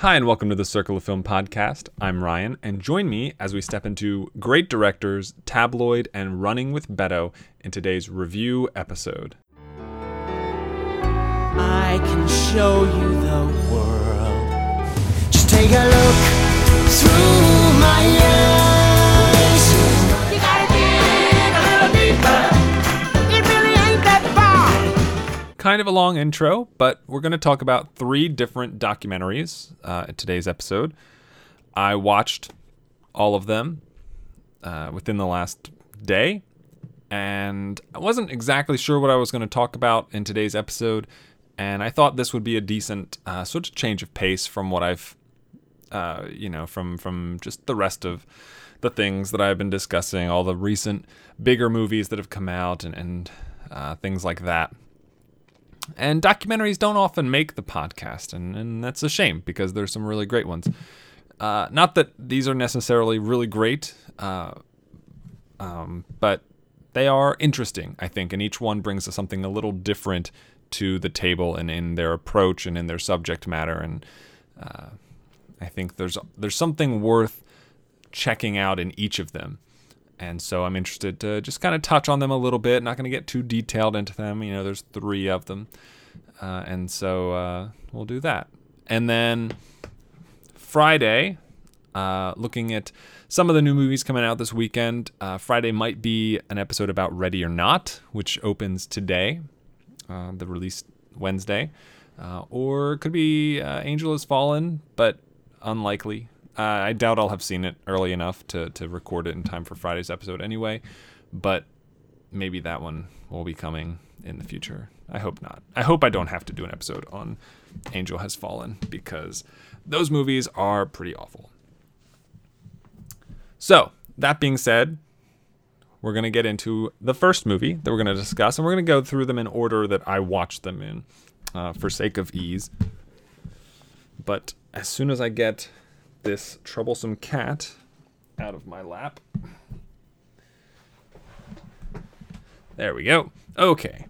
Hi, and welcome to the Circle of Film podcast. I'm Ryan, and join me as we step into great directors, tabloid, and running with Beto in today's review episode. I can show you the world. Just take a look through my Kind of a long intro, but we're going to talk about three different documentaries uh, in today's episode. I watched all of them uh, within the last day, and I wasn't exactly sure what I was going to talk about in today's episode, and I thought this would be a decent uh, sort of change of pace from what I've, uh, you know, from from just the rest of the things that I've been discussing, all the recent bigger movies that have come out, and and uh, things like that. And documentaries don't often make the podcast, and, and that's a shame because there's some really great ones. Uh, not that these are necessarily really great, uh, um, but they are interesting, I think, and each one brings something a little different to the table and in their approach and in their subject matter. And uh, I think there's there's something worth checking out in each of them. And so I'm interested to just kind of touch on them a little bit. Not going to get too detailed into them. You know, there's three of them. Uh, and so uh, we'll do that. And then Friday, uh, looking at some of the new movies coming out this weekend. Uh, Friday might be an episode about Ready or Not, which opens today, uh, the release Wednesday. Uh, or could be uh, Angel Has Fallen, but unlikely. Uh, I doubt I'll have seen it early enough to, to record it in time for Friday's episode anyway, but maybe that one will be coming in the future. I hope not. I hope I don't have to do an episode on Angel Has Fallen because those movies are pretty awful. So, that being said, we're going to get into the first movie that we're going to discuss, and we're going to go through them in order that I watched them in uh, for sake of ease. But as soon as I get this troublesome cat out of my lap, there we go. Okay.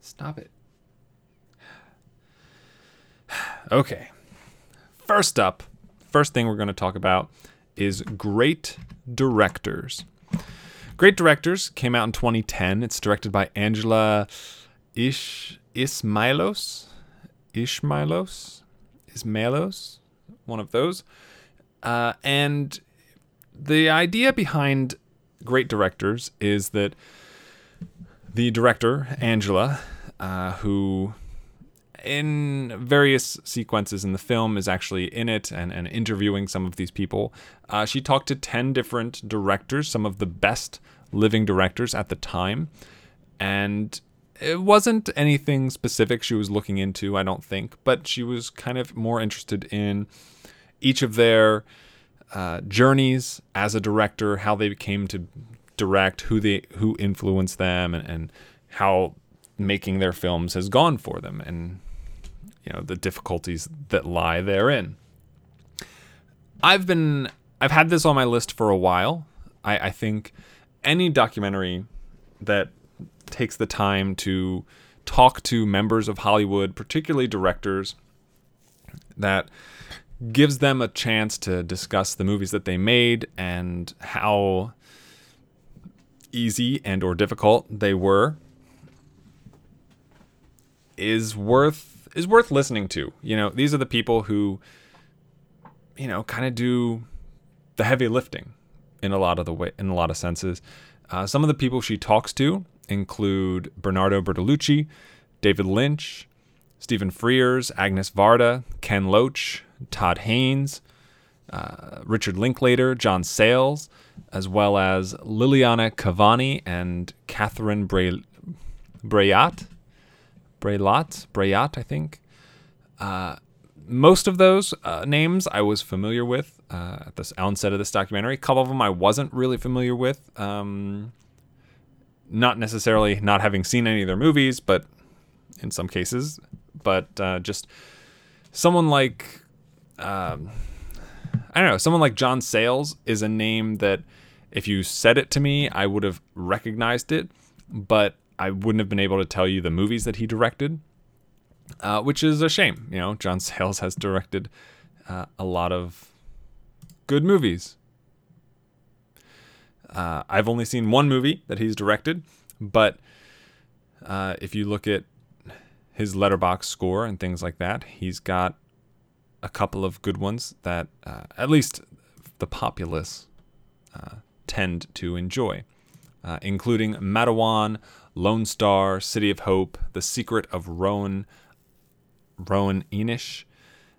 Stop it. Okay. First up, first thing we're going to talk about is great directors. Great Directors came out in 2010. It's directed by Angela Ish Ismailos. Ishmailos? Ismailos? One of those. Uh, and the idea behind Great Directors is that the director, Angela, uh, who in various sequences in the film is actually in it and, and interviewing some of these people. Uh, she talked to 10 different directors, some of the best living directors at the time. And it wasn't anything specific she was looking into, I don't think, but she was kind of more interested in each of their uh, journeys as a director, how they came to direct, who they who influenced them, and, and how making their films has gone for them, and you know the difficulties that lie therein. I've been I've had this on my list for a while. I, I think any documentary that takes the time to talk to members of Hollywood, particularly directors, that gives them a chance to discuss the movies that they made and how easy and or difficult they were is worth is worth listening to. You know, these are the people who you know, kind of do the heavy lifting in a lot of the way in a lot of senses. Uh, some of the people she talks to include Bernardo Bertolucci, David Lynch, Stephen Frears, Agnes Varda, Ken Loach, Todd Haynes, uh, Richard Linklater, John Sayles, as well as Liliana Cavani and Catherine Breillat. Breillat, Breillat, I think. Uh, most of those uh, names I was familiar with uh, at the onset of this documentary. A couple of them I wasn't really familiar with. Um, not necessarily not having seen any of their movies, but in some cases, but uh, just someone like um, I don't know, someone like John Sayles is a name that if you said it to me, I would have recognized it, but I wouldn't have been able to tell you the movies that he directed. uh, which is a shame. You know, John Sayles has directed uh, a lot of good movies. Uh, I've only seen one movie that he's directed, but uh, if you look at his Letterboxd score and things like that, he's got a couple of good ones that uh, at least the populace uh, tend to enjoy, uh, including Matewan, Lone Star, City of Hope, The Secret of Roan, Roan Inish,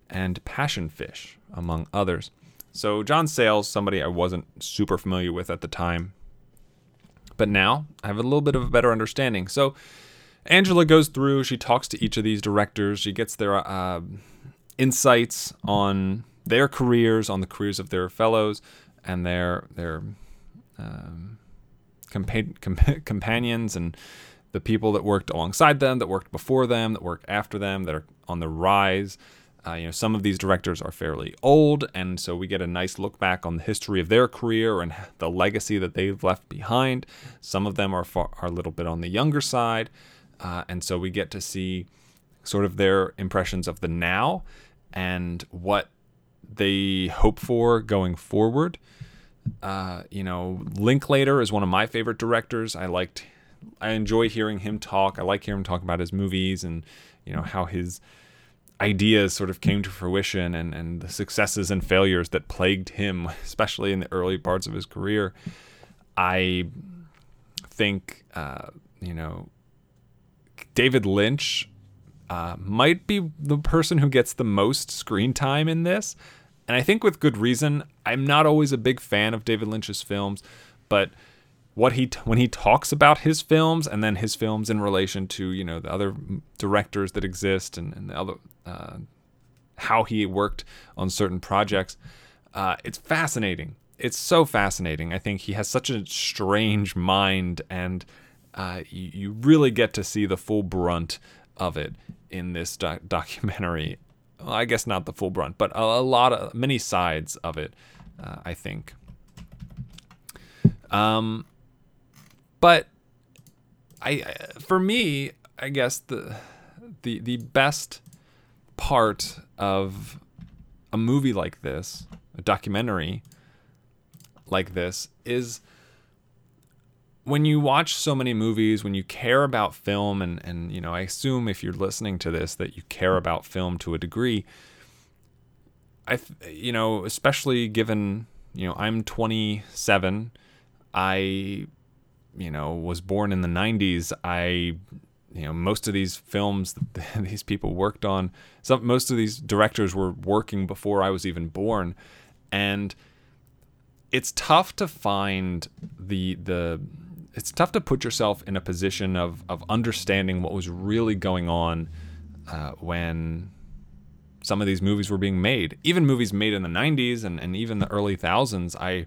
and Passion Fish, among others. So John Sayles, somebody I wasn't super familiar with at the time, but now I have a little bit of a better understanding. So Angela goes through, she talks to each of these directors, she gets their uh, insights on their careers, on the careers of their fellows, and their their um, compa- compa- companions and the people that worked alongside them, that worked before them, that worked after them, that are on the rise. Uh, you know, some of these directors are fairly old, and so we get a nice look back on the history of their career and the legacy that they've left behind. Some of them are far, are a little bit on the younger side, uh, and so we get to see sort of their impressions of the now and what they hope for going forward. Uh, you know, Linklater is one of my favorite directors. I liked, I enjoy hearing him talk. I like hearing him talk about his movies and you know how his ideas sort of came to fruition and and the successes and failures that plagued him, especially in the early parts of his career. I think uh, you know David Lynch uh, might be the person who gets the most screen time in this. And I think with good reason. I'm not always a big fan of David Lynch's films, but what he when he talks about his films and then his films in relation to you know the other directors that exist and, and the other uh, how he worked on certain projects, uh, it's fascinating. It's so fascinating. I think he has such a strange mind, and uh, you, you really get to see the full brunt of it in this doc- documentary. Well, I guess not the full brunt, but a, a lot of many sides of it. Uh, I think. Um, but I, for me, I guess the the the best part of a movie like this, a documentary like this, is when you watch so many movies, when you care about film, and, and you know, I assume if you're listening to this that you care about film to a degree. I, you know, especially given, you know, I'm 27, I, you know, was born in the 90s. I, you know, most of these films that these people worked on, some most of these directors were working before I was even born, and it's tough to find the the it's tough to put yourself in a position of of understanding what was really going on uh, when some of these movies were being made. Even movies made in the 90s and, and even the early thousands, I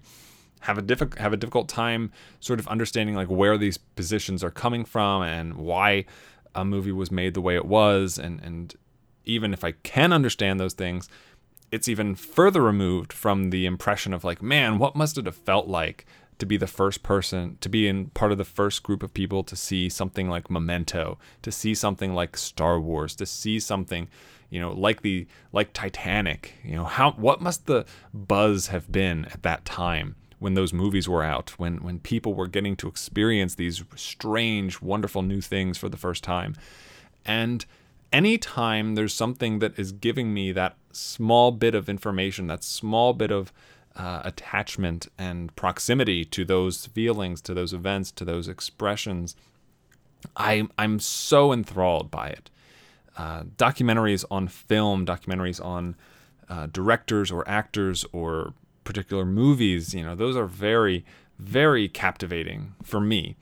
have a difficult have a difficult time sort of understanding like where these positions are coming from and why a movie was made the way it was and and even if I can understand those things, it's even further removed from the impression of like, man, what must it have felt like to be the first person, to be in part of the first group of people to see something like Memento, to see something like Star Wars, to see something, you know, like the like Titanic. You know, how what must the buzz have been at that time when those movies were out, when when people were getting to experience these strange, wonderful new things for the first time. And anytime there's something that is giving me that small bit of information, that small bit of uh, attachment and proximity to those feelings, to those events, to those expressions, I, I'm so enthralled by it. Uh, documentaries on film, documentaries on uh, directors or actors or particular movies, you know, those are very, very captivating for me.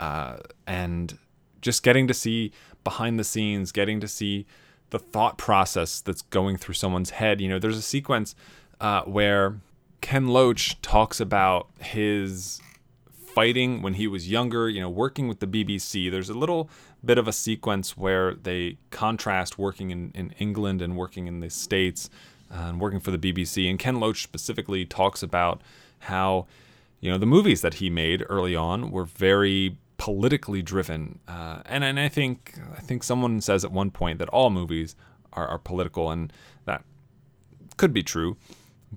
Uh, and just getting to see behind the scenes, getting to see the thought process that's going through someone's head. You know, there's a sequence uh, where Ken Loach talks about his fighting when he was younger, you know, working with the BBC. There's a little bit of a sequence where they contrast working in, in England and working in the States uh, and working for the BBC. And Ken Loach specifically talks about how, you know, the movies that he made early on were very politically driven. Uh, and and I think I think someone says at one point that all movies are, are political, and that could be true.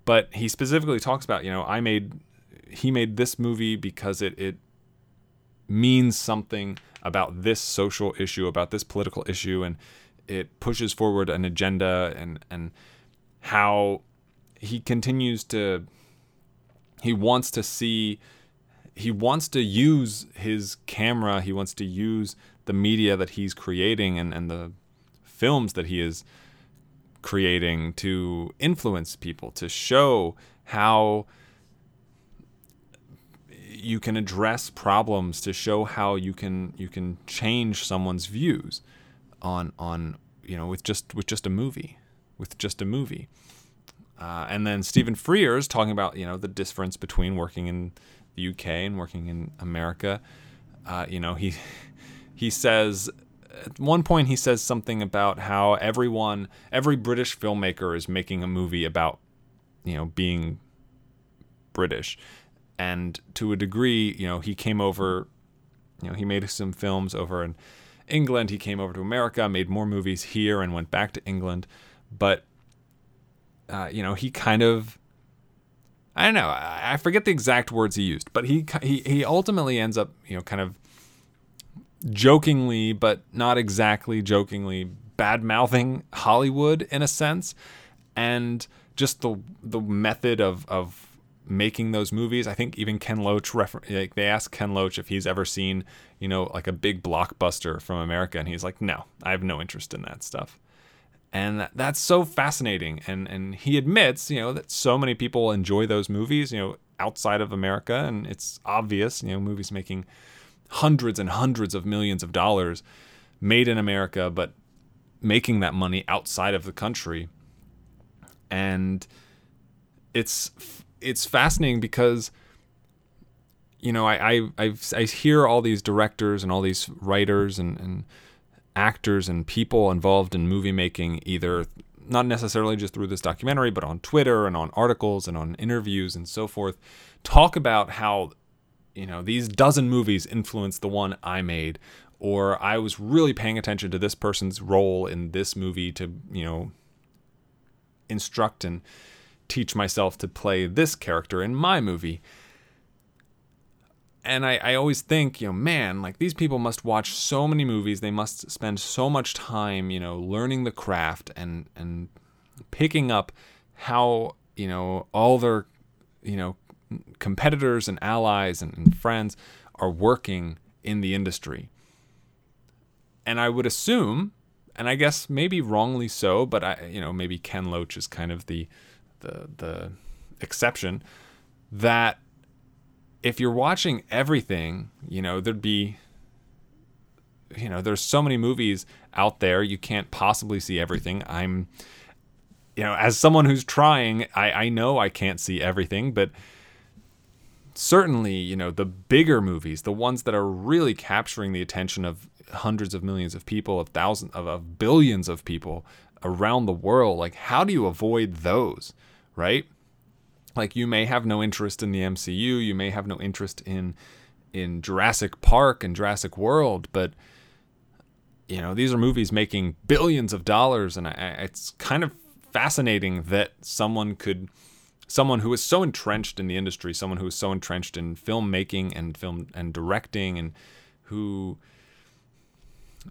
But he specifically talks about you know I made he made this movie because it it means something about this social issue, about this political issue, and it pushes forward an agenda and and how he continues to he wants to see he wants to use his camera he wants to use the media that he's creating and, and the films that he is creating to influence people to show how you can address problems to show how you can you can change someone's views on on you know with just with just a movie with just a movie uh, and then Stephen Frears talking about you know the difference between working in the UK and working in America. Uh, you know he he says at one point he says something about how everyone every British filmmaker is making a movie about you know being British, and to a degree you know he came over, you know he made some films over in England. He came over to America, made more movies here, and went back to England, but uh, you know, he kind of I don't know, I forget the exact words he used, but he he he ultimately ends up, you know, kind of jokingly but not exactly jokingly bad mouthing Hollywood in a sense and just the the method of of making those movies. I think even Ken Loach refer- like they asked Ken Loach if he's ever seen, you know, like a big blockbuster from America and he's like, "No, I have no interest in that stuff." and that's so fascinating and and he admits you know that so many people enjoy those movies you know outside of america and it's obvious you know movies making hundreds and hundreds of millions of dollars made in america but making that money outside of the country. And it's it's fascinating because you know I I I've, i hear all these directors and all these writers and, and actors and people involved in movie making, either not necessarily just through this documentary, but on Twitter and on articles and on interviews and so forth, talk about how, you know, these dozen movies influenced the one I made, or I was really paying attention to this person's role in this movie to, you know, instruct and teach myself to play this character in my movie and I, I always think, you know, man, like these people must watch so many movies. They must spend so much time, you know, learning the craft and and picking up how, you know, all their, you know, competitors and allies and, and friends are working in the industry. And I would assume, and I guess maybe wrongly so, but I, you know, maybe Ken Loach is kind of the the the exception that if you're watching everything, you know, there'd be you know, there's so many movies out there, you can't possibly see everything. I'm you know, as someone who's trying, I, I know I can't see everything, but certainly, you know, the bigger movies, the ones that are really capturing the attention of hundreds of millions of people, of thousands of, of billions of people around the world, like how do you avoid those, right? like you may have no interest in the MCU, you may have no interest in in Jurassic Park and Jurassic World, but you know these are movies making billions of dollars, and I, it's kind of fascinating that someone could, someone who is so entrenched in the industry, someone who is so entrenched in filmmaking and film and directing, and who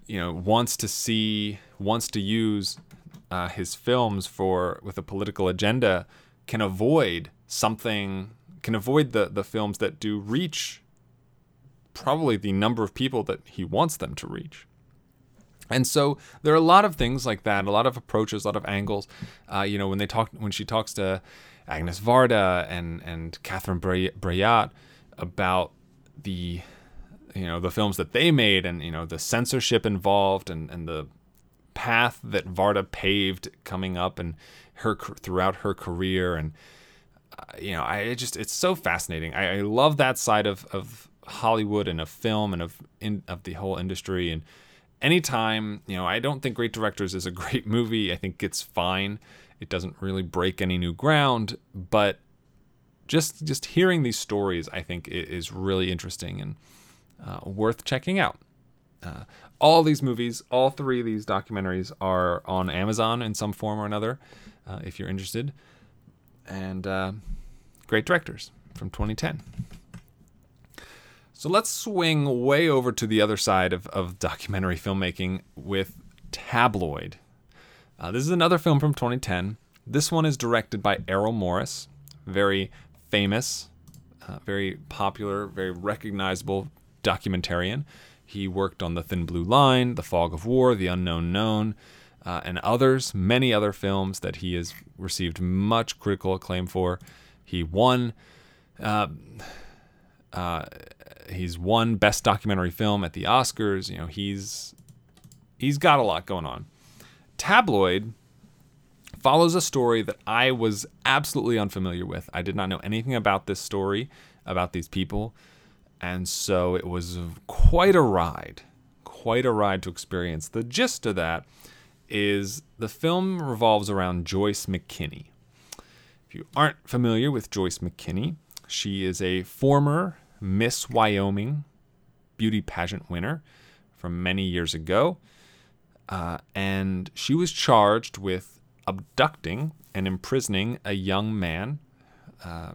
you know wants to see wants to use uh, his films for with a political agenda can avoid something can avoid the the films that do reach probably the number of people that he wants them to reach. And so there are a lot of things like that, a lot of approaches, a lot of angles. Uh, you know, when they talk, when she talks to Agnes Varda and and Catherine Breillat about the, you know, the films that they made and you know the censorship involved and and the path that Varda paved coming up and her throughout her career and uh, you know, I just it's so fascinating. I, I, love that side of, of Hollywood and of film and of in, of the whole industry. And anytime, you know, I don't think Great Directors is a great movie. I think it's fine. It doesn't really break any new ground, but just just hearing these stories, I think is really interesting. And uh, worth checking out. Uh, all these movies, all three of these documentaries are on Amazon in some form or another, uh, if you're interested. And uh, great directors from 2010. So let's swing way over to the other side of, of documentary filmmaking with Tabloid. Uh, this is another film from 2010. This one is directed by Errol Morris, very famous, uh, very popular, very recognizable documentarian. He worked on The Thin Blue Line, The Fog of War, The Unknown Known, uh, and others, many other films that he has received much critical acclaim for. He won. Uh, uh, he's won Best Documentary Film at the Oscars. You know, he's he's got a lot going on. Tabloid follows a story that I was absolutely unfamiliar with. I did not know anything about this story, about these people. And so it was quite a ride, quite a ride to experience. The gist of that is the film revolves around Joyce McKinney. If you aren't familiar with Joyce McKinney, she is a former Miss Wyoming beauty pageant winner from many years ago. Uh, and she was charged with abducting and imprisoning a young man uh,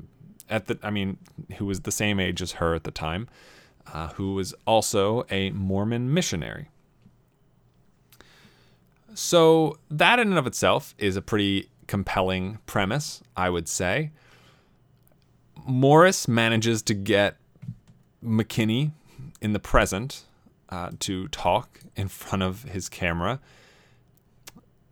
at the I mean who was the same age as her at the time, uh, who was also a Mormon missionary. So that in and of itself is a pretty compelling premise, I would say. Morris manages to get McKinney in the present uh, to talk in front of his camera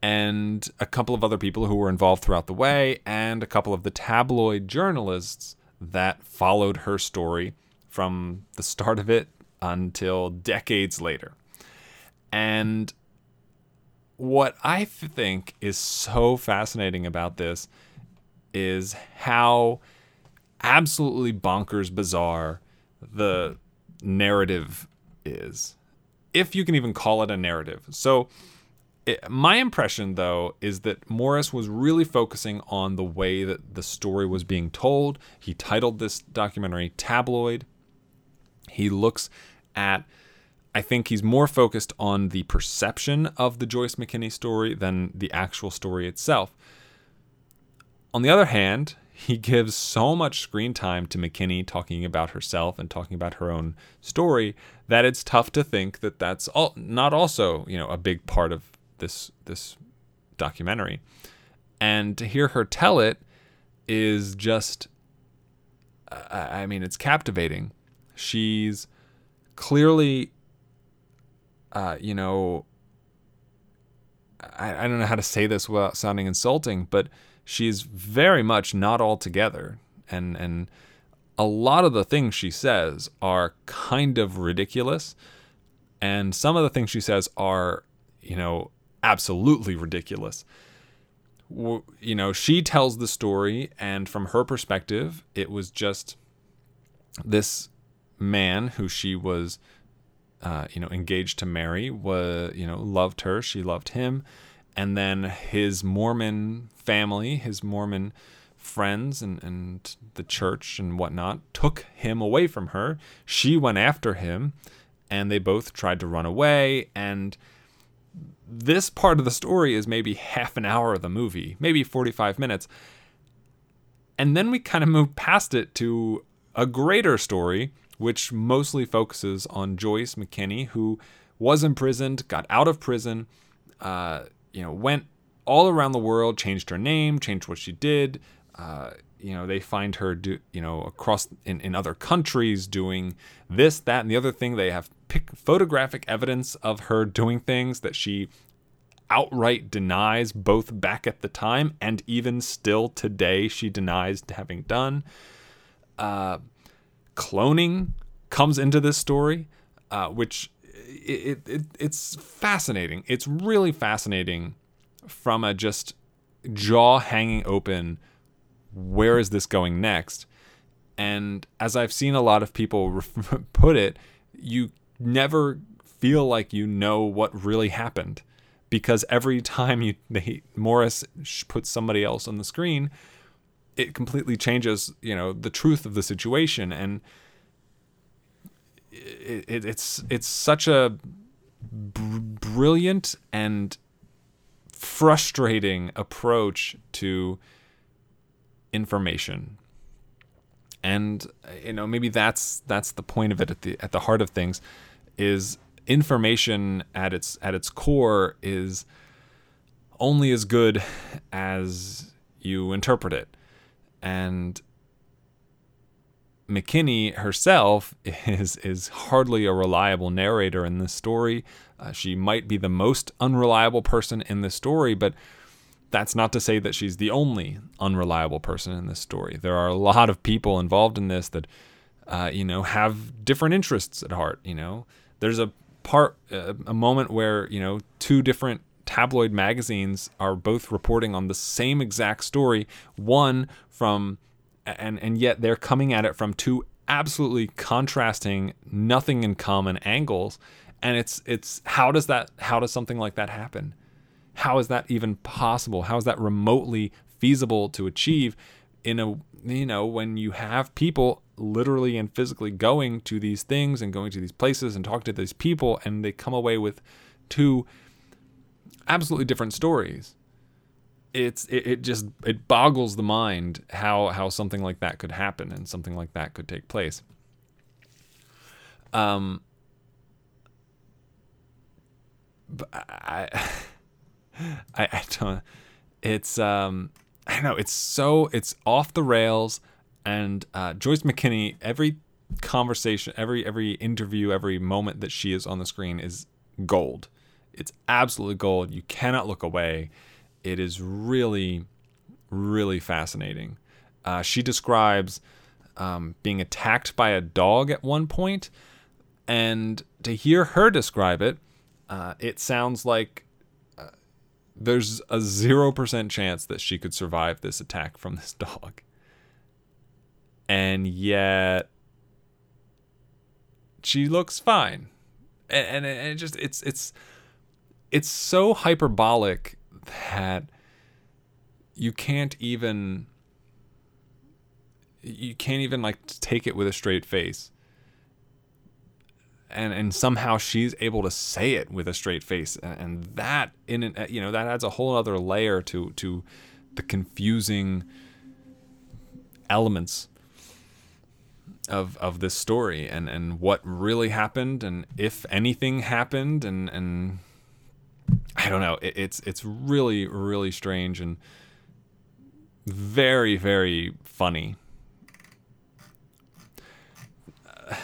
and a couple of other people who were involved throughout the way, and a couple of the tabloid journalists that followed her story from the start of it until decades later. And what I think is so fascinating about this is how absolutely bonkers bizarre the narrative is. If you can even call it a narrative. So, it, my impression, though, is that Morris was really focusing on the way that the story was being told. He titled this documentary Tabloid. He looks at, I think he's more focused on the perception of the Joyce McKinney story than the actual story itself. On the other hand, he gives so much screen time to McKinney talking about herself and talking about her own story that it's tough to think that that's all, not also you know a big part of this this documentary, and to hear her tell it is just, I mean, it's captivating. She's clearly, uh, you know, I, I don't know how to say this without sounding insulting, but she's very much not all together, and and a lot of the things she says are kind of ridiculous, and some of the things she says are, you know, absolutely ridiculous. You know, she tells the story, and from her perspective, it was just this man who she was, uh, you know, engaged to marry was, you know, loved her. She loved him, and then his Mormon family, his Mormon friends, and and the church and whatnot took him away from her. She went after him, and they both tried to run away, and this part of the story is maybe half an hour of the movie, maybe 45 minutes. And then we kind of move past it to a greater story, which mostly focuses on Joyce McKinney, who was imprisoned, got out of prison, uh, you know, went all around the world, changed her name, changed what she did. Uh, you know, they find her, do, you know, across in, in other countries doing this, that, and the other thing. They have pic- photographic evidence of her doing things that she outright denies both back at the time and even still today she denies having done. Uh, cloning comes into this story, uh, which it, it, it's fascinating. It's really fascinating from a just jaw hanging open. Where is this going next? And as I've seen a lot of people put it, you never feel like you know what really happened because every time you they, Morris puts somebody else on the screen, it completely changes, you know, the truth of the situation and it, it, it's it's such a br- brilliant and frustrating approach to information. And you know maybe that's that's the point of it at the at the heart of things is information at its at its core is only as good as you interpret it. And McKinney herself is is hardly a reliable narrator in this story. Uh, she might be the most unreliable person in this story, but that's not to say that she's the only unreliable person in this story. There are a lot of people involved in this that uh, you know have different interests at heart. You know, there's a part, uh, a moment where you know two different tabloid magazines are both reporting on the same exact story. One from and and yet they're coming at it from two absolutely contrasting, nothing in common angles. And it's it's how does that how does something like that happen? How is that even possible? How is that remotely feasible to achieve in a you know when you have people literally and physically going to these things and going to these places and talking to these people and they come away with two absolutely different stories it's it, it just it boggles the mind how how something like that could happen and something like that could take place. Um but i i, I don't it's um i know it's so it's off the rails and uh, joyce mckinney every conversation every every interview every moment that she is on the screen is gold. It's absolutely gold. You cannot look away it is really, really fascinating. Uh, she describes um, being attacked by a dog at one point, and to hear her describe it, uh, it sounds like uh, there's a 0% chance that she could survive this attack from this dog. And yet, she looks fine. And, and it just, it's, it's, it's so hyperbolic that you can't even you can't even like take it with a straight face. And and somehow she's able to say it with a straight face. And that in an, you know that adds a whole other layer to to the confusing elements of of this story and and what really happened and if anything happened and and I don't know. It, it's it's really really strange and very very funny. Uh,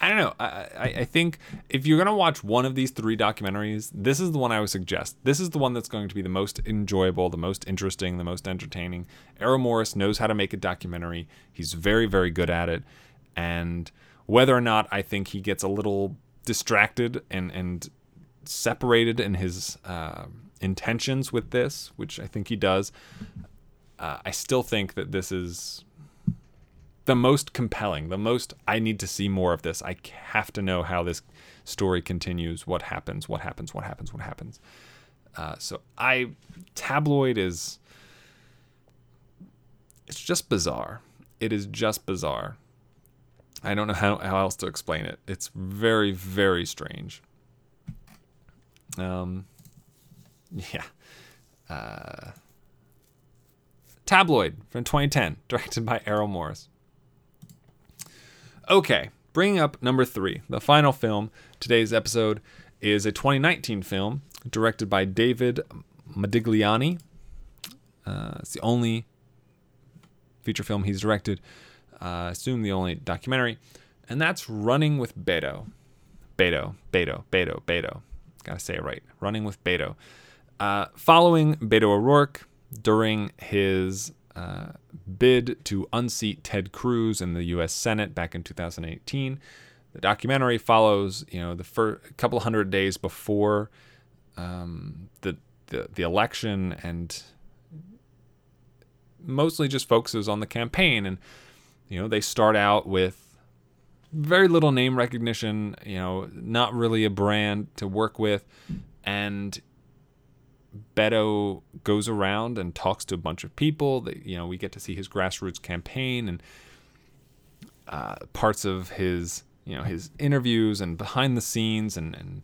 I don't know. I, I, I think if you're gonna watch one of these three documentaries, this is the one I would suggest. This is the one that's going to be the most enjoyable, the most interesting, the most entertaining. Errol Morris knows how to make a documentary. He's very very good at it, and whether or not I think he gets a little distracted and and separated in his uh, intentions with this, which I think he does, uh, I still think that this is the most compelling, the most I need to see more of this. I have to know how this story continues, what happens, what happens, what happens, what happens. Uh, so I tabloid is it's just bizarre. It is just bizarre. I don't know how, how else to explain it. It's very, very strange. Um, yeah. Uh, Tabloid from 2010, directed by Errol Morris. Okay, bringing up number three, the final film. Today's episode is a 2019 film directed by David Modigliani. Uh, it's the only feature film he's directed. Uh, assume the only documentary, and that's Running with Beto. Beto, Beto, Beto, Beto. Gotta say it right. Running with Beto. Uh, following Beto O'Rourke during his uh, bid to unseat Ted Cruz in the U.S. Senate back in 2018, the documentary follows, you know, the first couple hundred days before um, the, the the election and mostly just focuses on the campaign. And you know, they start out with very little name recognition, you know, not really a brand to work with. And Beto goes around and talks to a bunch of people. That, you know, we get to see his grassroots campaign and uh, parts of his, you know his interviews and behind the scenes and, and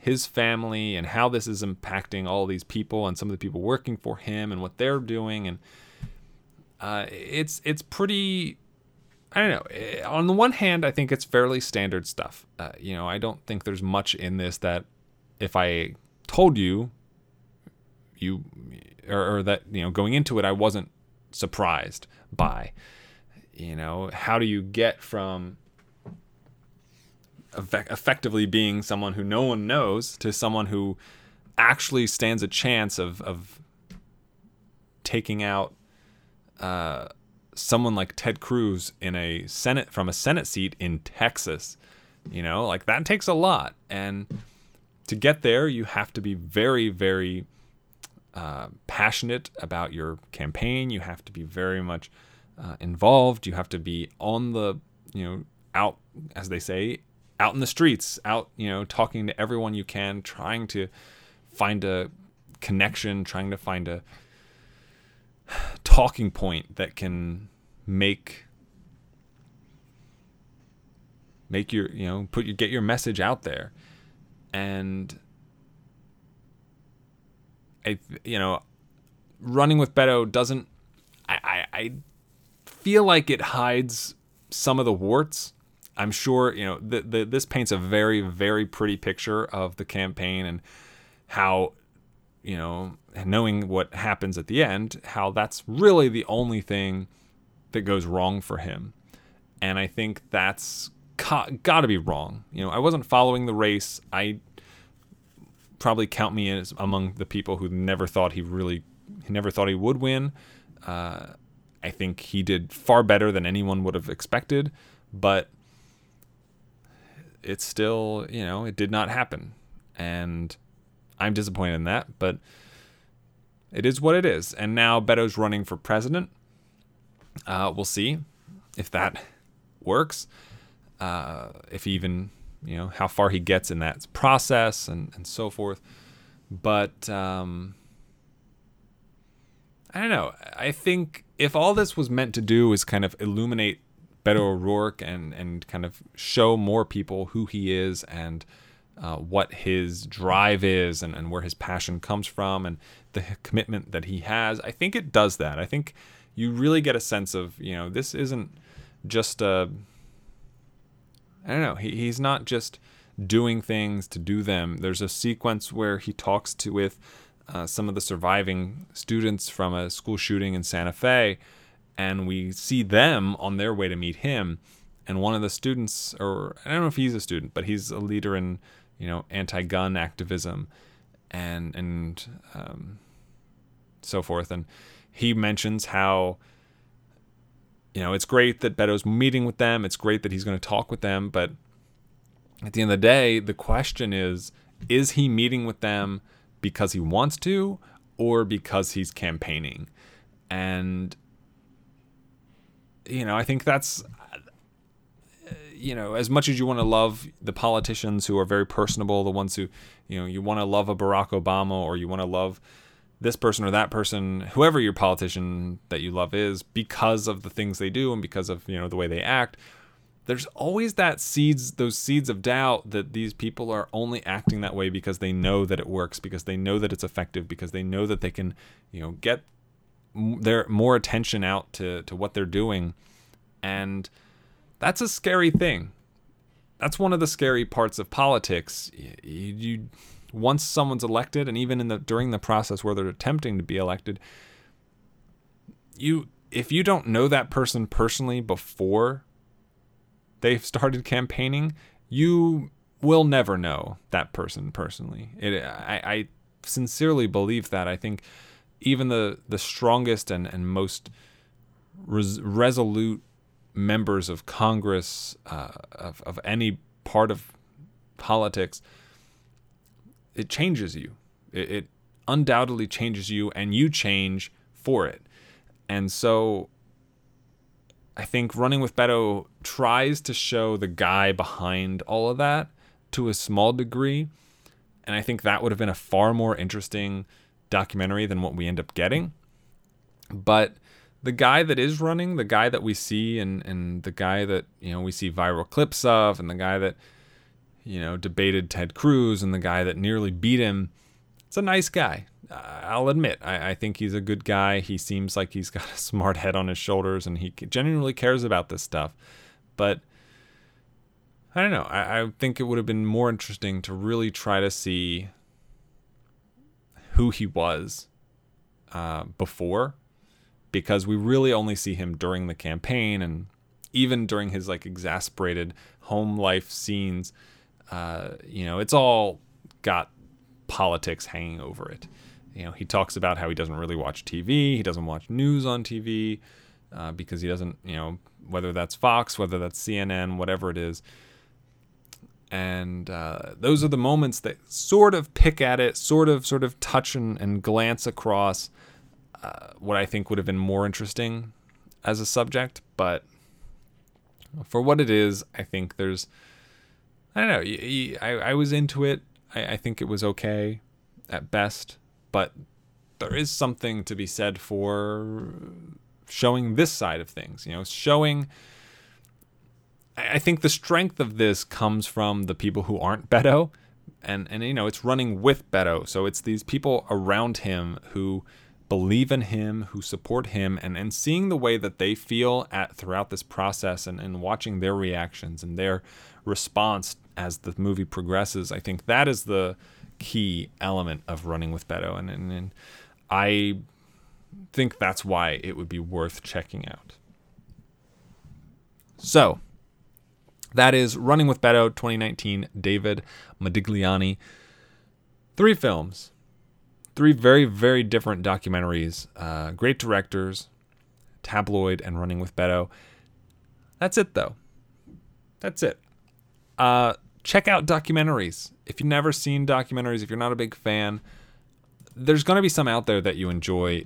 his family and how this is impacting all these people and some of the people working for him and what they're doing and uh, it's it's pretty I don't know. Eh, On the one hand, I think it's fairly standard stuff. Uh, you know, I don't think there's much in this that if I told you, you, or, or that you know, going into it, I wasn't surprised by. You know, how do you get from effect- effectively being someone who no one knows to someone who actually stands a chance of of taking out uh, someone like Ted Cruz in a Senate from a Senate seat in Texas. You know, like that takes a lot, and to get there, you have to be very, very uh, passionate about your campaign. You have to be very much uh, involved. You have to be on the, you know, out as they say, out in the streets, out, you know, talking to everyone you can, trying to find a connection, trying to find a talking point that can make make your you know put your get your message out there and I you know running with Beto doesn't I, I I feel like it hides some of the warts. I'm sure you know the, the this paints a very very pretty picture of the campaign and how you know knowing what happens at the end how that's really the only thing that goes wrong for him and I think that's got to be wrong. You know, I wasn't following the race. I probably count me as among the people who never thought he really, he never thought he would win. Uh, I think he did far better than anyone would have expected, but it's still, you know, it did not happen, and I'm disappointed in that. But it is what it is. And now Beto's running for president. Uh, we'll see if that works uh, if even you know how far he gets in that process and, and so forth but um, i don't know i think if all this was meant to do is kind of illuminate beto o'rourke and, and kind of show more people who he is and uh, what his drive is and, and where his passion comes from and the commitment that he has i think it does that i think you really get a sense of you know this isn't just a I don't know. He, he's not just doing things to do them. There's a sequence where he talks to with uh, some of the surviving students from a school shooting in Santa Fe, and we see them on their way to meet him. And one of the students, or I don't know if he's a student, but he's a leader in you know anti-gun activism, and and um, so forth. And he mentions how you know, it's great that Beto's meeting with them. It's great that he's going to talk with them. But at the end of the day, the question is is he meeting with them because he wants to or because he's campaigning? And, you know, I think that's, you know, as much as you want to love the politicians who are very personable, the ones who, you know, you want to love a Barack Obama or you want to love this person or that person, whoever your politician that you love is, because of the things they do and because of you know the way they act. There's always that seeds, those seeds of doubt that these people are only acting that way because they know that it works, because they know that it's effective, because they know that they can, you know, get their more attention out to to what they're doing, and that's a scary thing. That's one of the scary parts of politics. you, you once someone's elected and even in the during the process where they're attempting to be elected you if you don't know that person personally before they've started campaigning you will never know that person personally it i, I sincerely believe that i think even the the strongest and and most res- resolute members of congress uh, of, of any part of politics it changes you. It, it undoubtedly changes you, and you change for it. And so I think Running with Beto tries to show the guy behind all of that to a small degree. And I think that would have been a far more interesting documentary than what we end up getting. But the guy that is running, the guy that we see, and and the guy that you know we see viral clips of, and the guy that you know debated Ted Cruz, and the guy that nearly beat him. It's a nice guy. I'll admit, I, I think he's a good guy. He seems like he's got a smart head on his shoulders, and he genuinely cares about this stuff. But I don't know. I, I think it would have been more interesting to really try to see who he was uh, before, because we really only see him during the campaign and even during his like exasperated home life scenes. Uh, you know, it's all got politics hanging over it. You know, he talks about how he doesn't really watch TV, he doesn't watch news on TV uh, because he doesn't, you know, whether that's Fox, whether that's CNN, whatever it is. And uh, those are the moments that sort of pick at it, sort of, sort of touch and, and glance across uh, what I think would have been more interesting as a subject. But for what it is, I think there's, I don't know, I, I was into it. I, I think it was okay at best but there is something to be said for showing this side of things, you know, showing. I think the strength of this comes from the people who aren't Beto, and and you know it's running with Beto, so it's these people around him who believe in him, who support him, and and seeing the way that they feel at throughout this process, and and watching their reactions and their response as the movie progresses, I think that is the key element of running with Beto, and, and, and I think that's why it would be worth checking out. So, that is Running with Beto 2019, David Modigliani. Three films, three very, very different documentaries, uh, great directors, Tabloid and Running with Beto. That's it, though. That's it. Uh, check out documentaries. If you've never seen documentaries, if you're not a big fan, there's going to be some out there that you enjoy,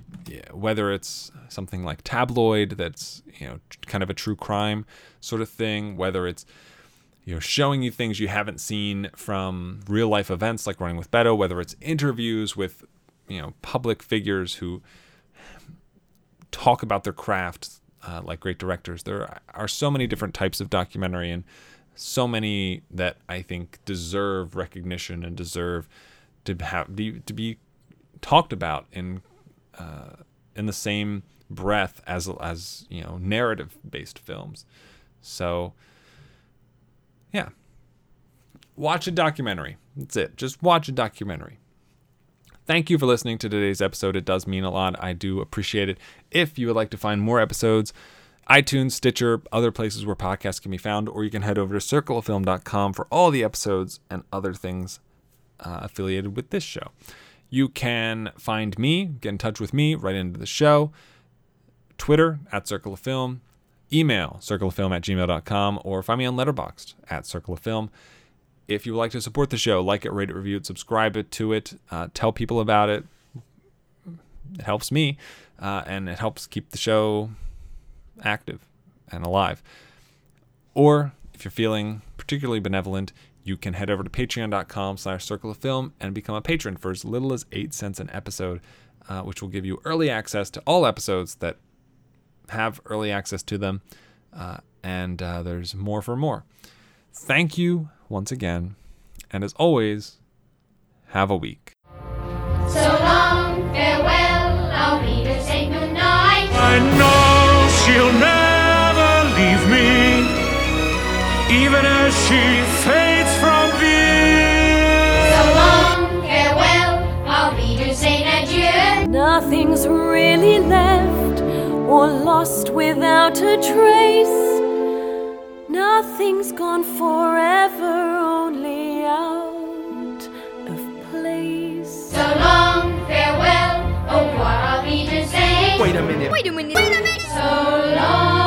whether it's something like Tabloid, that's you know kind of a true crime sort of thing, whether it's you know showing you things you haven't seen from real life events like Running with Beto, whether it's interviews with you know public figures who talk about their craft uh, like great directors. There are so many different types of documentary, and so many that I think deserve recognition and deserve to have to be talked about in uh, in the same breath as as you know narrative based films. So yeah, watch a documentary. That's it. Just watch a documentary. Thank you for listening to today's episode. It does mean a lot. I do appreciate it. If you would like to find more episodes iTunes, Stitcher, other places where podcasts can be found, or you can head over to circleoffilm.com for all the episodes and other things uh, affiliated with this show. You can find me, get in touch with me write into the show, Twitter at Circle of Film, email circleoffilm at gmail.com, or find me on Letterboxd at Circle of Film. If you would like to support the show, like it, rate it, review it, subscribe it to it, uh, tell people about it. It helps me, uh, and it helps keep the show active and alive. Or if you're feeling particularly benevolent, you can head over to patreon.com slash circle of film and become a patron for as little as 8 cents an episode, uh, which will give you early access to all episodes that have early access to them. Uh, and uh, there's more for more. Thank you once again. And as always, have a week. So long, farewell, I'll be to say goodnight. I know she'll never leave me, even as she fades from view. So long, farewell, I'll be to say adieu. Nothing's really left or lost without a trace. Nothing's gone forever, only out of place. So long, farewell, oh, what are we to say. Wait a minute. So long.